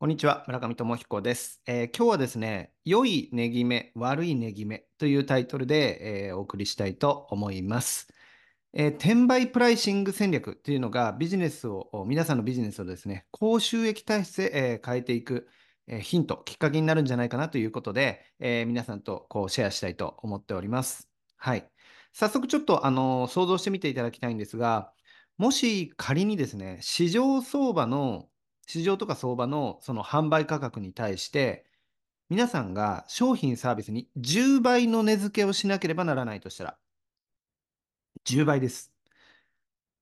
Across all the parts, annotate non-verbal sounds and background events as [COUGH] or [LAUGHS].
こんにちは、村上智彦です、えー今日はですね、良い値決め、悪い値決めというタイトルで、えーお送りしたいと思います。えー転売プライシング戦略というのがビジネスを、皆さんのビジネスをですね、高収益体質へ、えー変えていく、えーヒント、きっかけになるんじゃないかなということで、えー皆さんとこうシェアしたいと思っております。はい。早速ちょっと、あの想像してみていただきたいんですが、もし仮にですね、市場相場の市場とか相場のその販売価格に対して、皆さんが商品サービスに10倍の値付けをしなければならないとしたら、10倍です。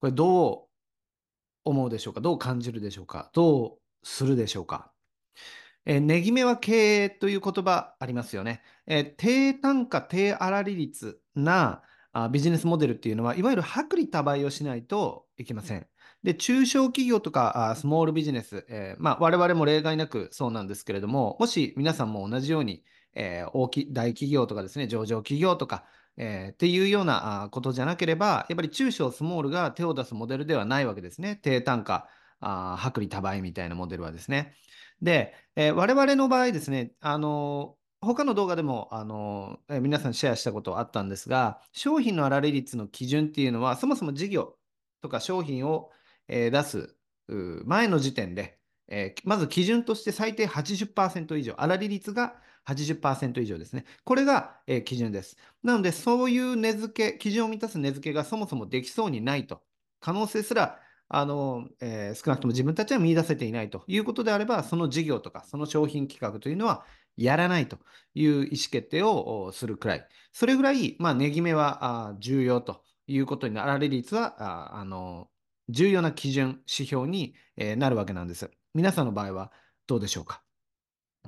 これどう思うでしょうか？どう感じるでしょうか？どうするでしょうか？えー、値決めは経営という言葉ありますよね。えー、低単価、低粗利率なあビジネスモデルっていうのは、いわゆる薄利多売をしないといけません。で、中小企業とかあスモールビジネス、えー、まあ、我々も例外なくそうなんですけれども、もし皆さんも同じように、えー、大き大企業とかですね、上場企業とか、えー、っていうようなことじゃなければ、やっぱり中小スモールが手を出すモデルではないわけですね。低単価、あ薄利多売みたいなモデルはですね。で、えー、我々の場合ですね、あの他の動画でも、あのえ、皆さんシェアしたことあったんですが、商品の粗利率の基準っていうのは、そもそも事業とか商品を、えー、出す前の時点で、えー、まず基準として最低80%以上、粗利率が80%以上ですね。これが、えー、基準です。なので、そういう値付け、基準を満たす値付けがそもそもできそうにないと、可能性すらあの、えー、少なくとも自分たちは見出せていないということであれば、その事業とか、その商品企画というのはやらないという意思決定をするくらい。それぐらい、まあ、値決めは重要ということになられ率は、あの、重要な基準、指標になるわけなんです。皆さんの場合はどうでしょうか？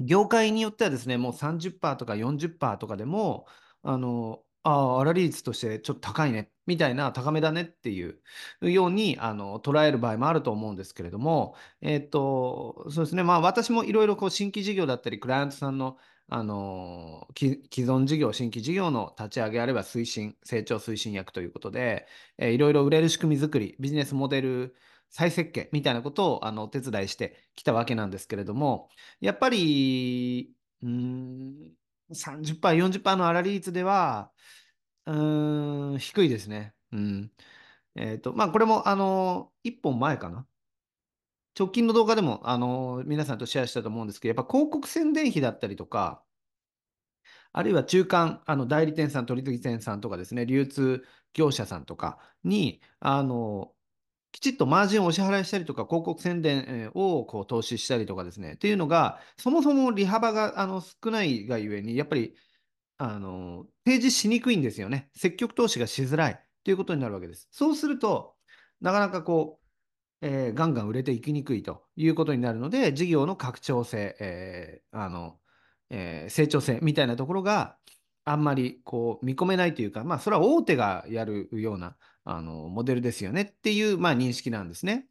業界によってはですね、もう30%とか40%とかでも、あの、ああ、粗利率としてちょっと高いね、みたいな、高めだねっていうようにあの捉える場合もあると思うんですけれども、えっと、そうですね、まあ私もいろいろこう新規事業だったり、クライアントさんのあの既存事業、新規事業の立ち上げあれば推進、成長推進役ということで、えー、いろいろ売れる仕組み作り、ビジネスモデル再設計みたいなことをあのお手伝いしてきたわけなんですけれども、やっぱり、うん、30%、40%の粗利率では、うーん、低いですね。うん。えっ、ー、と、まあ、これも、あの、1本前かな？直近の動画でも、あの、皆さんとシェアしたと思うんですけど、やっぱ広告宣伝費だったりとか、あるいは中間、あの代理店さん、取引店さんとかですね、流通業者さんとかに、あの、きちっとマージンをお支払いしたりとか、広告宣伝をこう投資したりとかですね、っていうのが、そもそも利幅があの少ないがゆえに、やっぱりあの提示しにくいんですよね。積極投資がしづらいということになるわけです。そうすると、なかなかこう、えー、ガンガン売れていきにくいということになるので、事業の拡張性、えー、あのえー、成長性みたいなところがあんまりこう見込めないというか、まあ、それは大手がやるようなあのモデルですよねっていう、まあ、認識なんですね。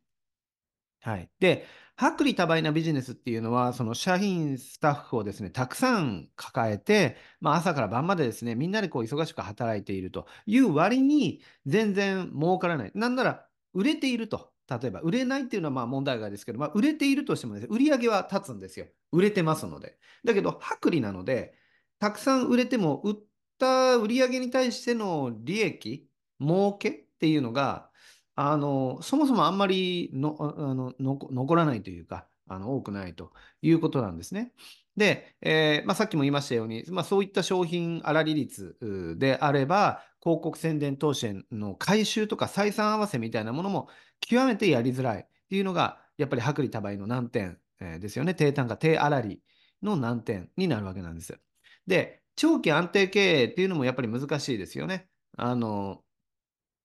はい。で、薄利多売なビジネスっていうのは、その社員、スタッフをですね、たくさん抱えて、まあ、朝から晩までですね、みんなでこう忙しく働いているという割に、全然儲からない。なんなら、売れていると。例えば、売れないっていうのはまあ問題外ですけど、まあ、売れているとしてもですね、売り上げは立つんですよ。売れてますので。だけど、薄利なので、たくさん売れても、売った売り上げに対しての利益、儲けっていうのが、あの、そもそもあんまりのあの残らないというか、あの多くないということなんですね。で、えーまあ、さっきも言いましたように、まあ、そういった商品粗利率であれば、広告宣伝投資の回収とか採算合わせみたいなものも極めてやりづらいっていうのが、やっぱり薄利多売の難点、ですよね。低単価、低粗利の難点になるわけなんです。で、長期安定経営っていうのもやっぱり難しいですよね。あの、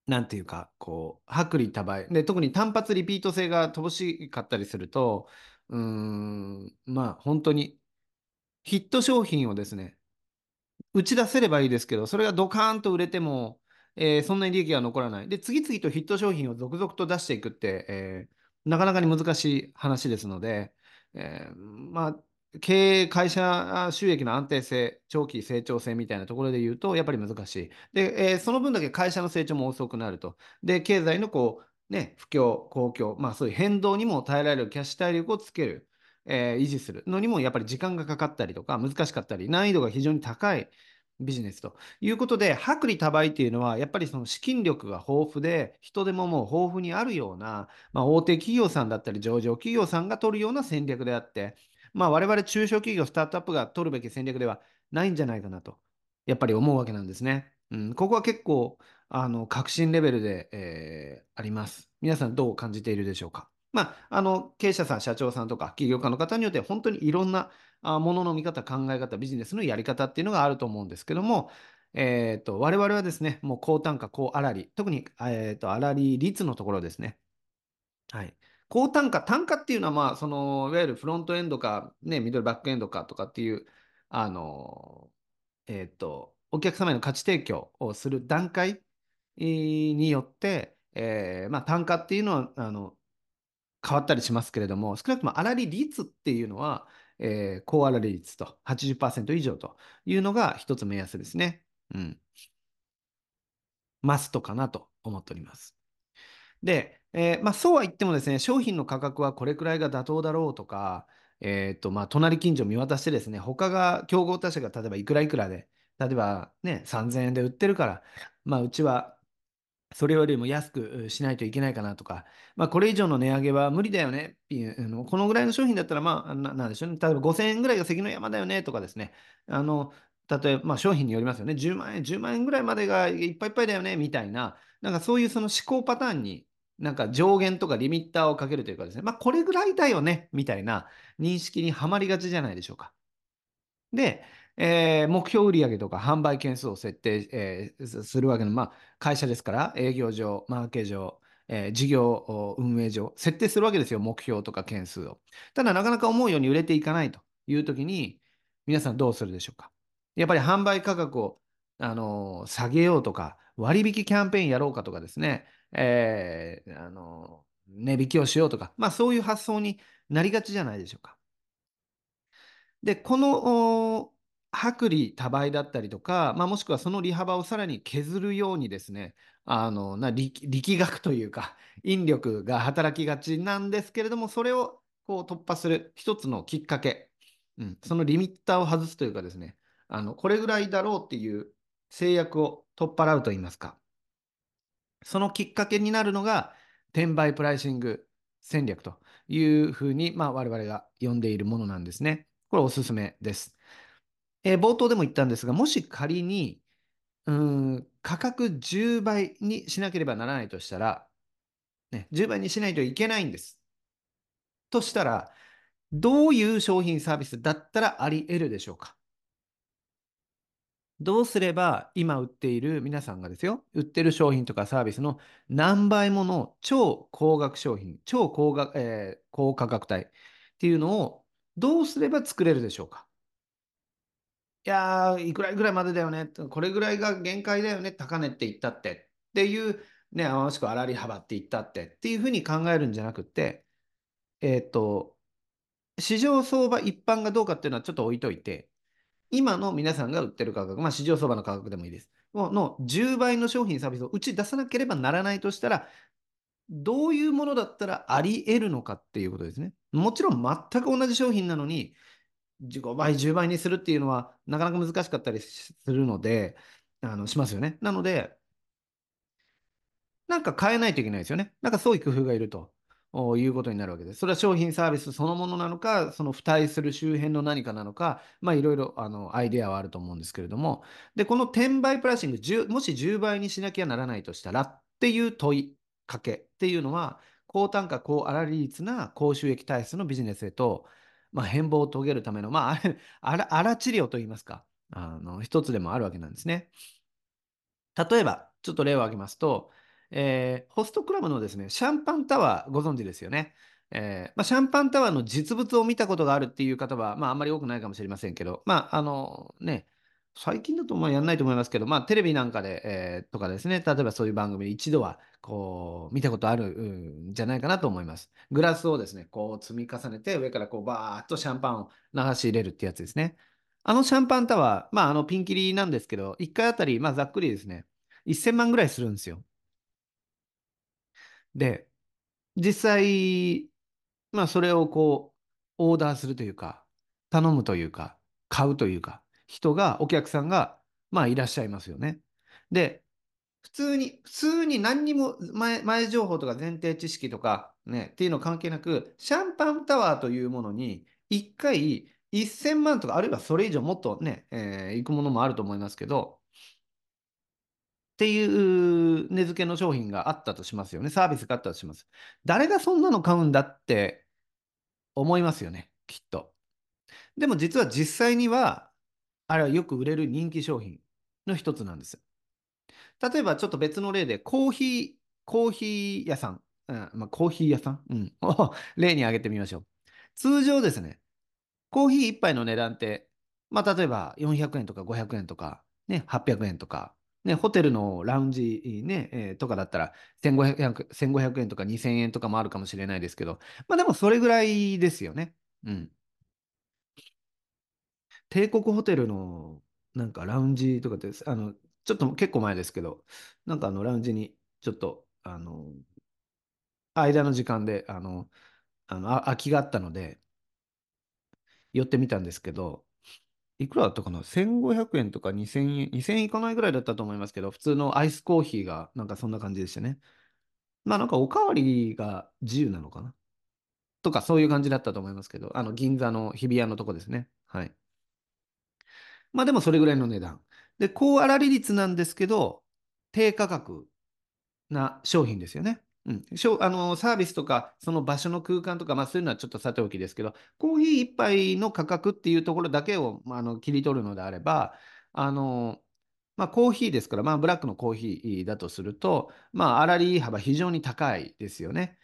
なんていうか、こう、薄利多売。で、特に単発リピート性が乏しかったりすると、うーん、まあ、本当に、ヒット商品をですね、打ち出せればいいですけど、それがドカーンと売れても、えー、そんなに利益が残らない。で、次々とヒット商品を続々と出していくって、えー、なかなかに難しい話ですので、えー、まあ、経営、会社収益の安定性、長期成長性みたいなところで言うと、やっぱり難しい。で、えー、その分だけ会社の成長も遅くなると。で、経済のこう、ね、不況、公共、まあそういう変動にも耐えられるキャッシュ体力をつける。えー維持するのにもやっぱり時間がかかったりとか難しかったり難易度が非常に高いビジネスということで薄利多売っていうのはやっぱりその資金力が豊富で人手ももう豊富にあるような、まあ、大手企業さんだったり上場企業さんが取るような戦略であってまあ我々中小企業スタートアップが取るべき戦略ではないんじゃないかなとやっぱり思うわけなんですね。うん、ここは結構あの革新レベルで、えーあります。皆さんどう感じているでしょうか？まあ、あの経営者さん、社長さんとか起業家の方によって本当にいろんなものの見方、考え方、ビジネスのやり方っていうのがあると思うんですけども、えーと、我々はですね、もう高単価、高粗利、特に、えーと、粗利率のところですね。はい。高単価、単価っていうのは、まあ、その、いわゆるフロントエンドか、ね、ミドルバックエンドかとかっていう、あの、えっと、お客様への価値提供をする段階によって、えーまあ、単価っていうのはあの変わったりしますけれども、少なくとも粗利率っていうのは、えー、高粗利率と80%以上というのが一つ目安ですね。うん。マストかなと思っております。で、えーまあ、そうは言ってもですね、商品の価格はこれくらいが妥当だろうとか、えーとまあ、隣近所見渡してですね、他が競合他社が例えばいくらいくらで、例えばね、3000円で売ってるから、まあ、うちはそれよりも安くしないといけないかなとか、まあ、これ以上の値上げは無理だよね。っていう、あのこのぐらいの商品だったら、まあ、なんでしょうね、例えば5000円ぐらいが関の山だよねとかですね、あの例えば、まあ、商品によりますよね、10万円、10万円ぐらいまでがいっぱいいっぱいだよねみたいな、なんかそういうその思考パターンに、なんか上限とかリミッターをかけるというかですね、まあ、これぐらいだよねみたいな認識にはまりがちじゃないでしょうか。で、えー、目標売上とか販売件数を設定、えー、するわけの、まあ、会社ですから、営業上、マーケ上、えー、事業運営上、設定するわけですよ、目標とか件数を。ただ、なかなか思うように売れていかないというときに、皆さんどうするでしょうか？やっぱり販売価格を、あのー、下げようとか、割引キャンペーンやろうかとかですね、えー、あのー、値引きをしようとか、まあ、そういう発想になりがちじゃないでしょうか。で、この薄利多売だったりとか、まあ、もしくはその利幅をさらに削るようにですね、あのな力力学というか、引力が働きがちなんですけれども、それをこう突破する一つのきっかけ、うん、そのリミッターを外すというかですね、あのこれぐらいだろうっていう制約を取っ払うといいますか、そのきっかけになるのが、転売プライシング戦略というふうに、まあ、我々が呼んでいるものなんですね。これおすすめです。えー、冒頭でも言ったんですが、もし仮に、うん、価格10倍にしなければならないとしたら、ね、10倍にしないといけないんです。としたら、どういう商品サービスだったらあり得るでしょうか？どうすれば今売っている皆さんがですよ、売ってる商品とかサービスの何倍もの超高額商品、超高額、えー、高価格帯っていうのをどうすれば作れるでしょうか？いやー、いくらぐらいまでだよね。これぐらいが限界だよね。高値って言ったって。っていう、ね、もしくは粗利幅って言ったって。っていうふうに考えるんじゃなくて、えっと、市場相場一般がどうかっていうのはちょっと置いといて、今の皆さんが売ってる価格、まあ市場相場の価格でもいいです。の10倍の商品サービスを打ち出さなければならないとしたら、どういうものだったらあり得るのかっていうことですね。もちろん全く同じ商品なのに、15倍、10倍にするっていうのはなかなか難しかったりするので、あの、しますよね。なので、なんか変えないといけないですよね。なんかそういう工夫がいるということになるわけです。それは商品サービスそのものなのか、その付帯する周辺の何かなのか、まあいろいろあのアイデアはあると思うんですけれども、で、この転売プライシング10、もし10倍にしなきゃならないとしたらっていう問いかけっていうのは、高単価、高粗利率な高収益体質のビジネスへと、まあ、変貌を遂げるための、まあ、あら、あら治療といいますか、あの、一つでもあるわけなんですね。例えば、ちょっと例を挙げますと、えー、ホストクラブのですね、シャンパンタワーご存知ですよね。えーまあ、シャンパンタワーの実物を見たことがあるっていう方は、まあ、あんまり多くないかもしれませんけど、まあ、あのね、最近だとまあやんないと思いますけど、まあ、テレビなんかで、えー、とかですね、例えばそういう番組一度はこう見たことあるんじゃないかなと思います。グラスをですね、こう積み重ねて、上からこうバーッとシャンパンを流し入れるってやつですね。あのシャンパンタワー、まあ、あのピンキリなんですけど、1回あたり、まあ、ざっくりですね、1000万ぐらいするんですよ。で、実際、まあ、それをこう、オーダーするというか、頼むというか、買うというか、人が、お客さんが、まあいらっしゃいますよね。で、普通に、普通に何にも前、前情報とか前提知識とかね、っていうの関係なく、シャンパンタワーというものに、1回1000万とか、あるいはそれ以上もっとね、えー、いくものもあると思いますけど、っていう値付けの商品があったとしますよね。サービスがあったとします。誰がそんなの買うんだって思いますよね、きっと。でも実は実際には、あれはよく売れる人気商品の一つなんです。例えばちょっと別の例で、コーヒー、コーヒー屋さん、うんまあ、コーヒー屋さん、うん、[LAUGHS] を例に挙げてみましょう。通常ですね、コーヒー1杯の値段って、まあ、例えば400円とか500円とか、ね、800円とか、ね、ホテルのラウンジ、ね、えーとかだったら1500、1500円とか2000円とかもあるかもしれないですけど、まあでもそれぐらいですよね。うん。帝国ホテルのなんかラウンジとかって、あの、ちょっと結構前ですけど、なんかあのラウンジにちょっと、あの、間の時間で、あの、あのあ空きがあったので、寄ってみたんですけど、いくらだったかな ?1500 円とか2000円、2000円いかないぐらいだったと思いますけど、普通のアイスコーヒーがなんかそんな感じでしたね。まあなんかおかわりが自由なのかな？とかそういう感じだったと思いますけど、あの銀座の日比谷のとこですね。はい。まあでもそれぐらいの値段。で、高粗利率なんですけど、低価格な商品ですよね。うん、あのサービスとか、その場所の空間とか、まあ、そういうのはちょっとさておきですけど、コーヒー1杯の価格っていうところだけを、まあ、あの切り取るのであれば、あのまあ、コーヒーですから、まあ、ブラックのコーヒーだとすると、まあ、粗利幅非常に高いですよね。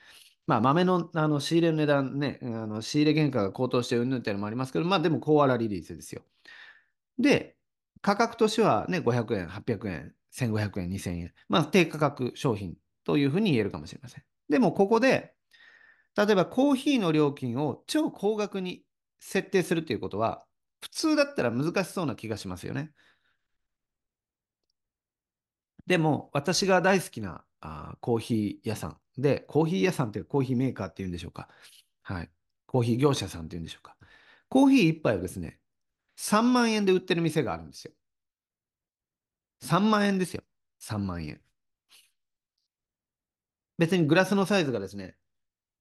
まあ、豆のあの仕入れの値段ね、あの仕入れ原価が高騰してうんぬんっていうのもありますけど、まあ、でも高粗利率ですよ。で、価格としてはね、500円、800円、1500円、2000円。まあ、低価格商品というふうに言えるかもしれません。でも、ここで、例えばコーヒーの料金を超高額に設定するということは、普通だったら難しそうな気がしますよね。でも、私が大好きなあコーヒー屋さんで、コーヒー屋さんっていうコーヒーメーカーっていうんでしょうか。はい。コーヒー業者さんっていうんでしょうか。コーヒー一杯をですね、3万円で売ってる店があるんですよ。3万円ですよ。3万円。別にグラスのサイズがですね、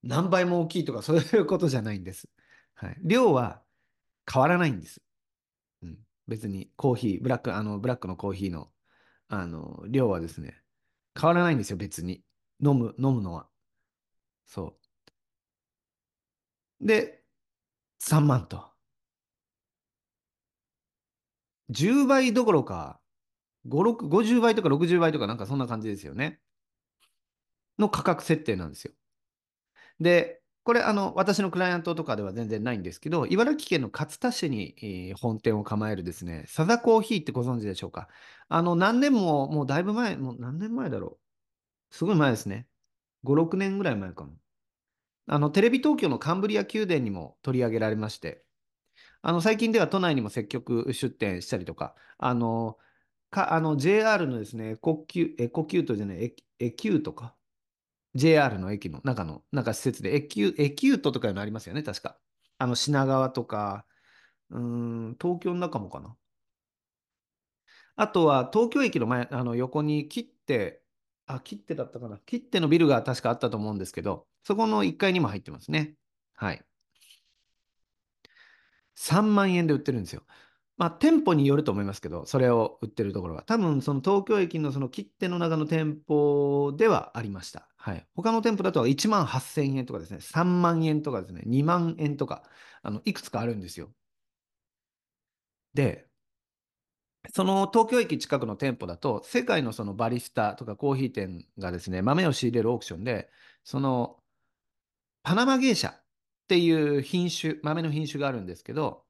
何倍も大きいとかそういうことじゃないんです。はい。量は変わらないんです。うん。別にコーヒー、ブラック、あの、ブラックのコーヒーの、あの、量はですね、変わらないんですよ、別に。飲む、飲むのは。そう。で、3万と。10倍どころか、5、6、50倍とか60倍とかなんかそんな感じですよね。の価格設定なんですよ。で、これ、あの、私のクライアントとかでは全然ないんですけど、茨城県の勝田市に、本店を構えるですね、サザコーヒーってご存知でしょうか？あの、何年も、もうだいぶ前、もう何年前だろう？すごい前ですね。5、6年ぐらい前かな。あの、テレビ東京のカンブリア宮殿にも取り上げられまして、あの、最近では都内にも積極出店したりとか、あの、か、あの、JR のですね、エコキュ、エコキュートじゃない、エエキュートか？JR の駅の中の、なんか施設で、エキュ、エキュートとかいうのありますよね、確か。あの、品川とか、うん、東京の中もかな。あとは、東京駅の前、あの、横に切って、あ、切ってだったかな。切ってのビルが確かあったと思うんですけど、そこの1階にも入ってますね。はい。3万円で売ってるんですよ。まあ、店舗によると思いますけど、それを売ってるところは。多分、その東京駅のその切手の中の店舗ではありました。はい。他の店舗だと1万8000円とかですね、3万円とかですね、2万円とか、あの、いくつかあるんですよ。で、その東京駅近くの店舗だと、世界のそのバリスタとかコーヒー店がですね、豆を仕入れるオークションで、そのパナマゲーシャっていう品種、豆の品種があるんですけど、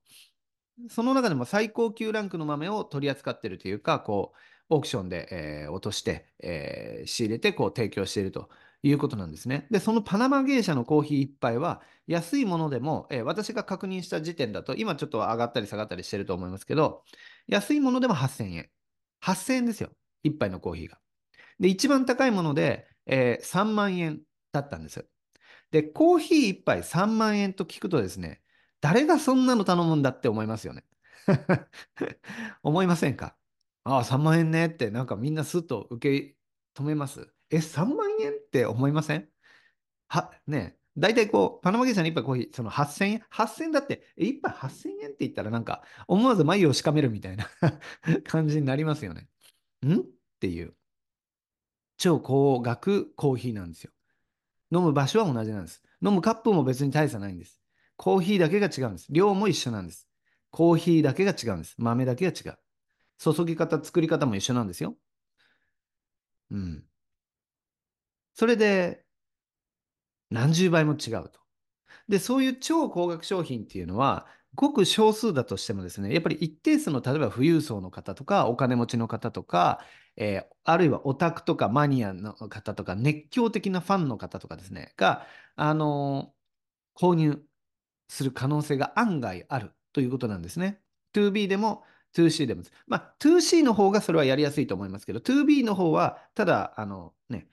その中でも最高級ランクの豆を取り扱っているというか、こう、オークションで、えー落として、えー仕入れて、こう、提供しているということなんですね。で、そのパナマゲーシャのコーヒー一杯は、安いものでも、えー私が確認した時点だと、今ちょっと上がったり下がったりしてると思いますけど、安いものでも8000円。8000円ですよ。一杯のコーヒーが。で、一番高いもので、えー3万円だったんです。で、コーヒー一杯3万円と聞くとですね、誰がそんなの頼むんだって思いますよね。[LAUGHS] 思いませんか？ああ、3万円ねってなんかみんなスッと受け止めます。え、3万円って思いません？は、ね大体こう、パナマゲーシャの一杯コーヒー、その8000円 ?8000 円だって、え、一杯8000円って言ったらなんか、思わず眉をしかめるみたいな [LAUGHS] 感じになりますよね。ん？っていう。超高額コーヒーなんですよ。飲む場所は同じなんです。飲むカップも別に大差ないんです。コーヒーだけが違うんです。量も一緒なんです。コーヒーだけが違うんです。豆だけが違う。注ぎ方、作り方も一緒なんですよ。うん。それで、何十倍も違うと。で、そういう超高額商品っていうのは、ごく少数だとしてもですね、やっぱり一定数の、例えば富裕層の方とか、お金持ちの方とか、えー、あるいはオタクとかマニアの方とか、熱狂的なファンの方とかですね、が、あのー、購入する可能性が案外あるということなんですね。2B でも 2C でも。まあ、2C の方がそれはやりやすいと思いますけど、2B の方は、ただ、あのね、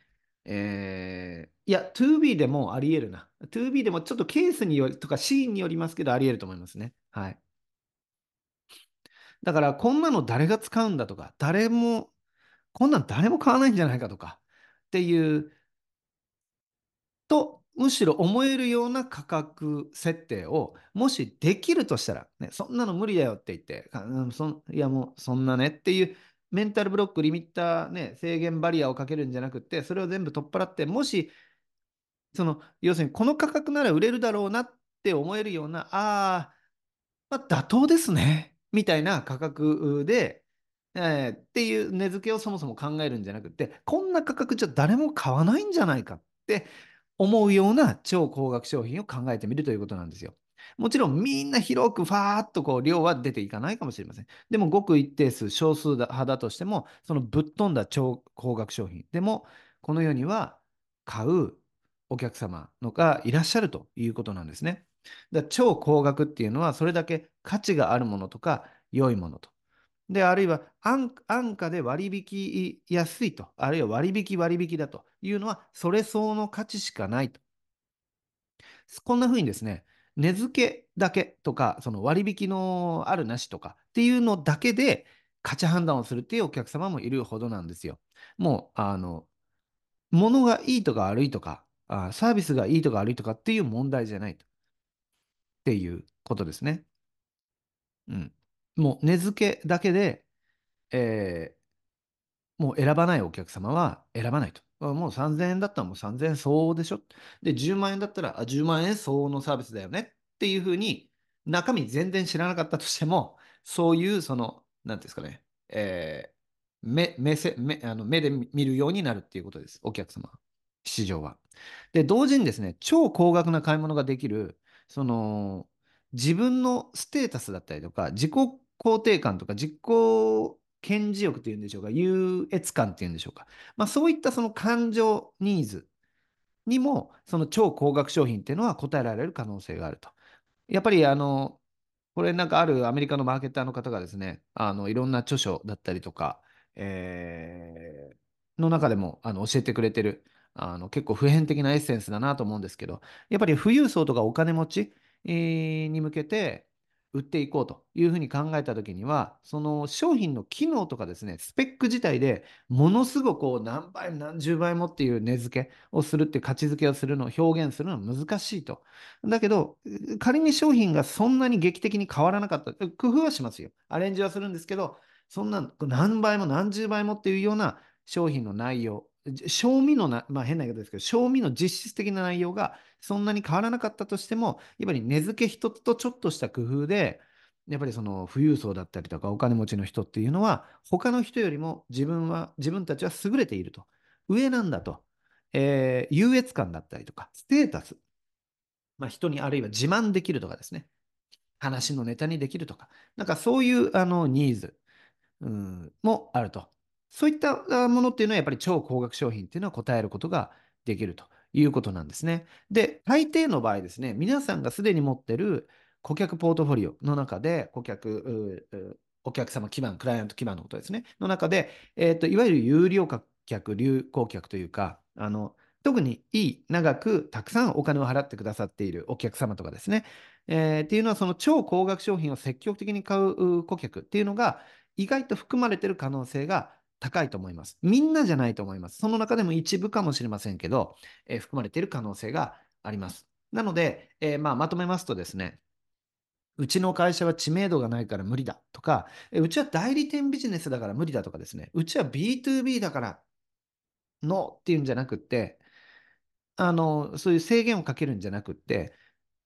えー、いや、2B でもあり得るな。2B でもちょっとケースによりとかシーンによりますけど、あり得ると思いますね。はい。だから、こんなの誰が使うんだとか、誰も、こんなん誰も買わないんじゃないかとか、っていう、と、むしろ思えるような価格設定を、もしできるとしたら、ね、そんなの無理だよって言って、うん、そいやもうそんなねっていうメンタルブロック、リミッター、ね、制限バリアをかけるんじゃなくて、それを全部取っ払って、もし、その、要するにこの価格なら売れるだろうなって思えるような、ああ、まあ、妥当ですね、みたいな価格で、えー、っていう値付けをそもそも考えるんじゃなくて、こんな価格じゃ誰も買わないんじゃないかって思うような超高額商品を考えてみるということなんですよ。もちろんみんな広くファーっとこう量は出ていかないかもしれません。でもごく一定数少数派だとしても、そのぶっ飛んだ超高額商品。でも、この世には買うお客様のがいらっしゃるということなんですね。だから超高額っていうのはそれだけ価値があるものとか良いものと。で、あるいは安安価で割引安いと、あるいは割引割引だというのは、それ相応の価値しかないと。こんな風にですね、値付けだけとか、その割引のあるなしとかっていうのだけで価値判断をするっていうお客様もいるほどなんですよ。もう、あの、物がいいとか悪いとか、あサービスがいいとか悪いとかっていう問題じゃないと。っていうことですね。うん。もう値付けだけで、えー、もう選ばないお客様は選ばないと。もう3000円だったらもう3000円相応でしょ。で、10万円だったら、あ、10万円相応のサービスだよねっていうふうに、中身全然知らなかったとしても、そういう、その、なんていうんですかね、えー、目、目せ、目、あの目で見るようになるっていうことです。お客様。市場は。で、同時にですね、超高額な買い物ができる、その、自分のステータスだったりとか、自己肯定感とか、自己顕示欲というんでしょうか、優越感っていうんでしょうか。まあ、そういったその感情ニーズにも、その超高額商品っていうのは答えられる可能性があると。やっぱり、あの、これなんかあるアメリカのマーケターの方がですね、あの、いろんな著書だったりとか、えー、の中でもあの教えてくれてる、あの、結構普遍的なエッセンスだなと思うんですけど、やっぱり富裕層とかお金持ち、に向けて、売っていこうというふうに考えたときには、その商品の機能とかですね、スペック自体でものすごくこう何倍も何十倍もっていう値付けをするって価値付けをするのを表現するのは難しいと。だけど、仮に商品がそんなに劇的に変わらなかった、工夫はしますよ。アレンジはするんですけど、そんな何倍も何十倍もっていうような商品の内容、賞味のな、まあ変な言い方ですけど、賞味の実質的な内容がそんなに変わらなかったとしても、やっぱり値付け一つとちょっとした工夫で、やっぱりその富裕層だったりとかお金持ちの人っていうのは、他の人よりも自分は、自分たちは優れていると。上なんだと。えー、優越感だったりとか、ステータス。まあ人にあるいは自慢できるとかですね。話のネタにできるとか。なんかそういうあのニーズ、うん、もあると。そういったものっていうのはやっぱり超高額商品っていうのは答えることができるということなんですね。で、大抵の場合ですね、皆さんがすでに持ってる顧客ポートフォリオの中で、顧客、お客様基盤、クライアント基盤のことですね、の中で、えっ、ー、と、いわゆる有料客、流行客というか、あの、特にいい、長く、たくさんお金を払ってくださっているお客様とかですね。えーっていうのは、その超高額商品を積極的に買う顧客っていうのが、意外と含まれてる可能性が高いと思います。みんなじゃないと思います。その中でも一部かもしれませんけど、えー含まれている可能性があります。なので、えーまあ、まとめますとですね、うちの会社は知名度がないから無理だとか、えうちは代理店ビジネスだから無理だとかですね、うちは B2B だからのっていうんじゃなくって、あの、そういう制限をかけるんじゃなくって、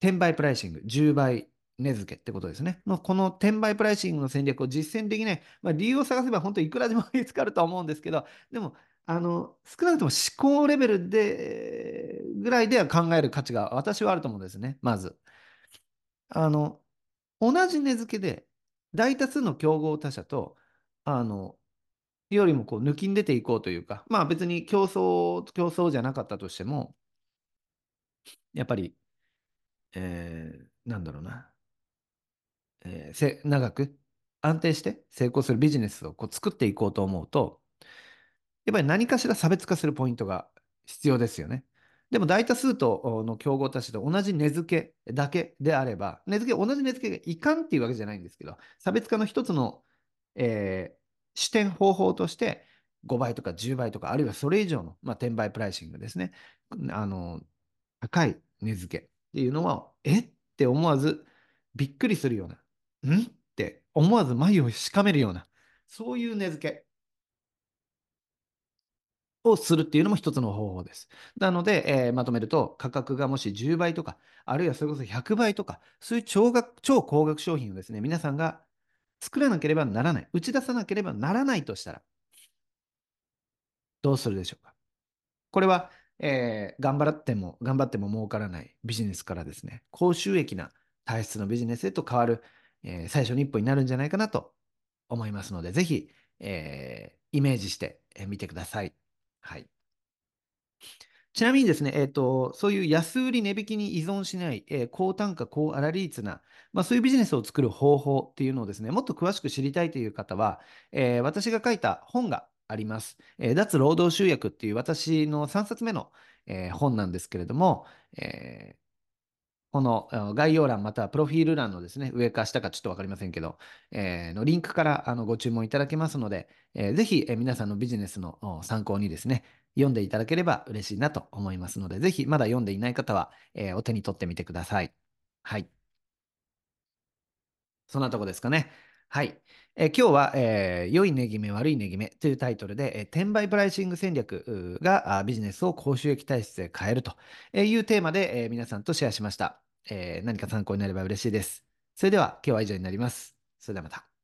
転売プライシング、10倍値付けってことですね。のこの転売プライシングの戦略を実践できない、まあ、理由を探せば本当いくらでも見つかるとは思うんですけど、でも、あの、少なくとも思考レベルで、ぐらいでは考える価値が私はあると思うんですね、まず。あの、同じ値付けで、大多数の競合他社と、あの、よりもこう抜きん出ていこうというか、まあ別に競争、競争じゃなかったとしても、やっぱり、えーなんだろうな、えー、長く安定して成功するビジネスをこう作っていこうと思うと、やっぱり何かしら差別化するポイントが必要ですよね。でも大多数との競合たちと同じ値付けだけであれば、値付け、同じ値付けがいかんっていうわけじゃないんですけど、差別化の一つの、えー視点方法として、5倍とか10倍とか、あるいはそれ以上の、まあ、転売プライシングですね。あの、高い値付けっていうのは、え？って思わずびっくりするような、ん？って思わず眉をしかめるような、そういう値付けをするっていうのも一つの方法です。なので、えーまとめると、価格がもし10倍とか、あるいはそれこそ100倍とか、そういう超額、超高額商品をですね、皆さんが作らなければならない、打ち出さなければならないとしたら、どうするでしょうか。これは、えー頑張っても、頑張っても儲からないビジネスからですね、高収益な体質のビジネスへと変わる、えー最初の一歩になるんじゃないかなと思いますので、ぜひ、えーイメージしてみてください。はい。ちなみにですね、えっと、そういう安売り値引きに依存しない、えー高単価、高粗利率な、まあ、そういうビジネスを作る方法っていうのをですね、もっと詳しく知りたいという方は、えー私が書いた本があります。えー脱労働集約っていう私の3冊目の、えー本なんですけれども、えーこの概要欄またはプロフィール欄のですね、上か下かちょっとわかりませんけど、えーのリンクからあのご注文いただけますので、えーぜひ、え皆さんのビジネスの参考にですね、読んでいただければ嬉しいなと思いますので、ぜひまだ読んでいない方は、えーお手に取ってみてください。はい。そんなとこですかね。はい。え今日は、えー良い値決め、悪い値決めというタイトルで、え転売プライシング戦略がビジネスを高収益体質へ変えるというテーマで、え皆さんとシェアしました。えー何か参考になれば嬉しいです。それでは今日は以上になります。それではまた。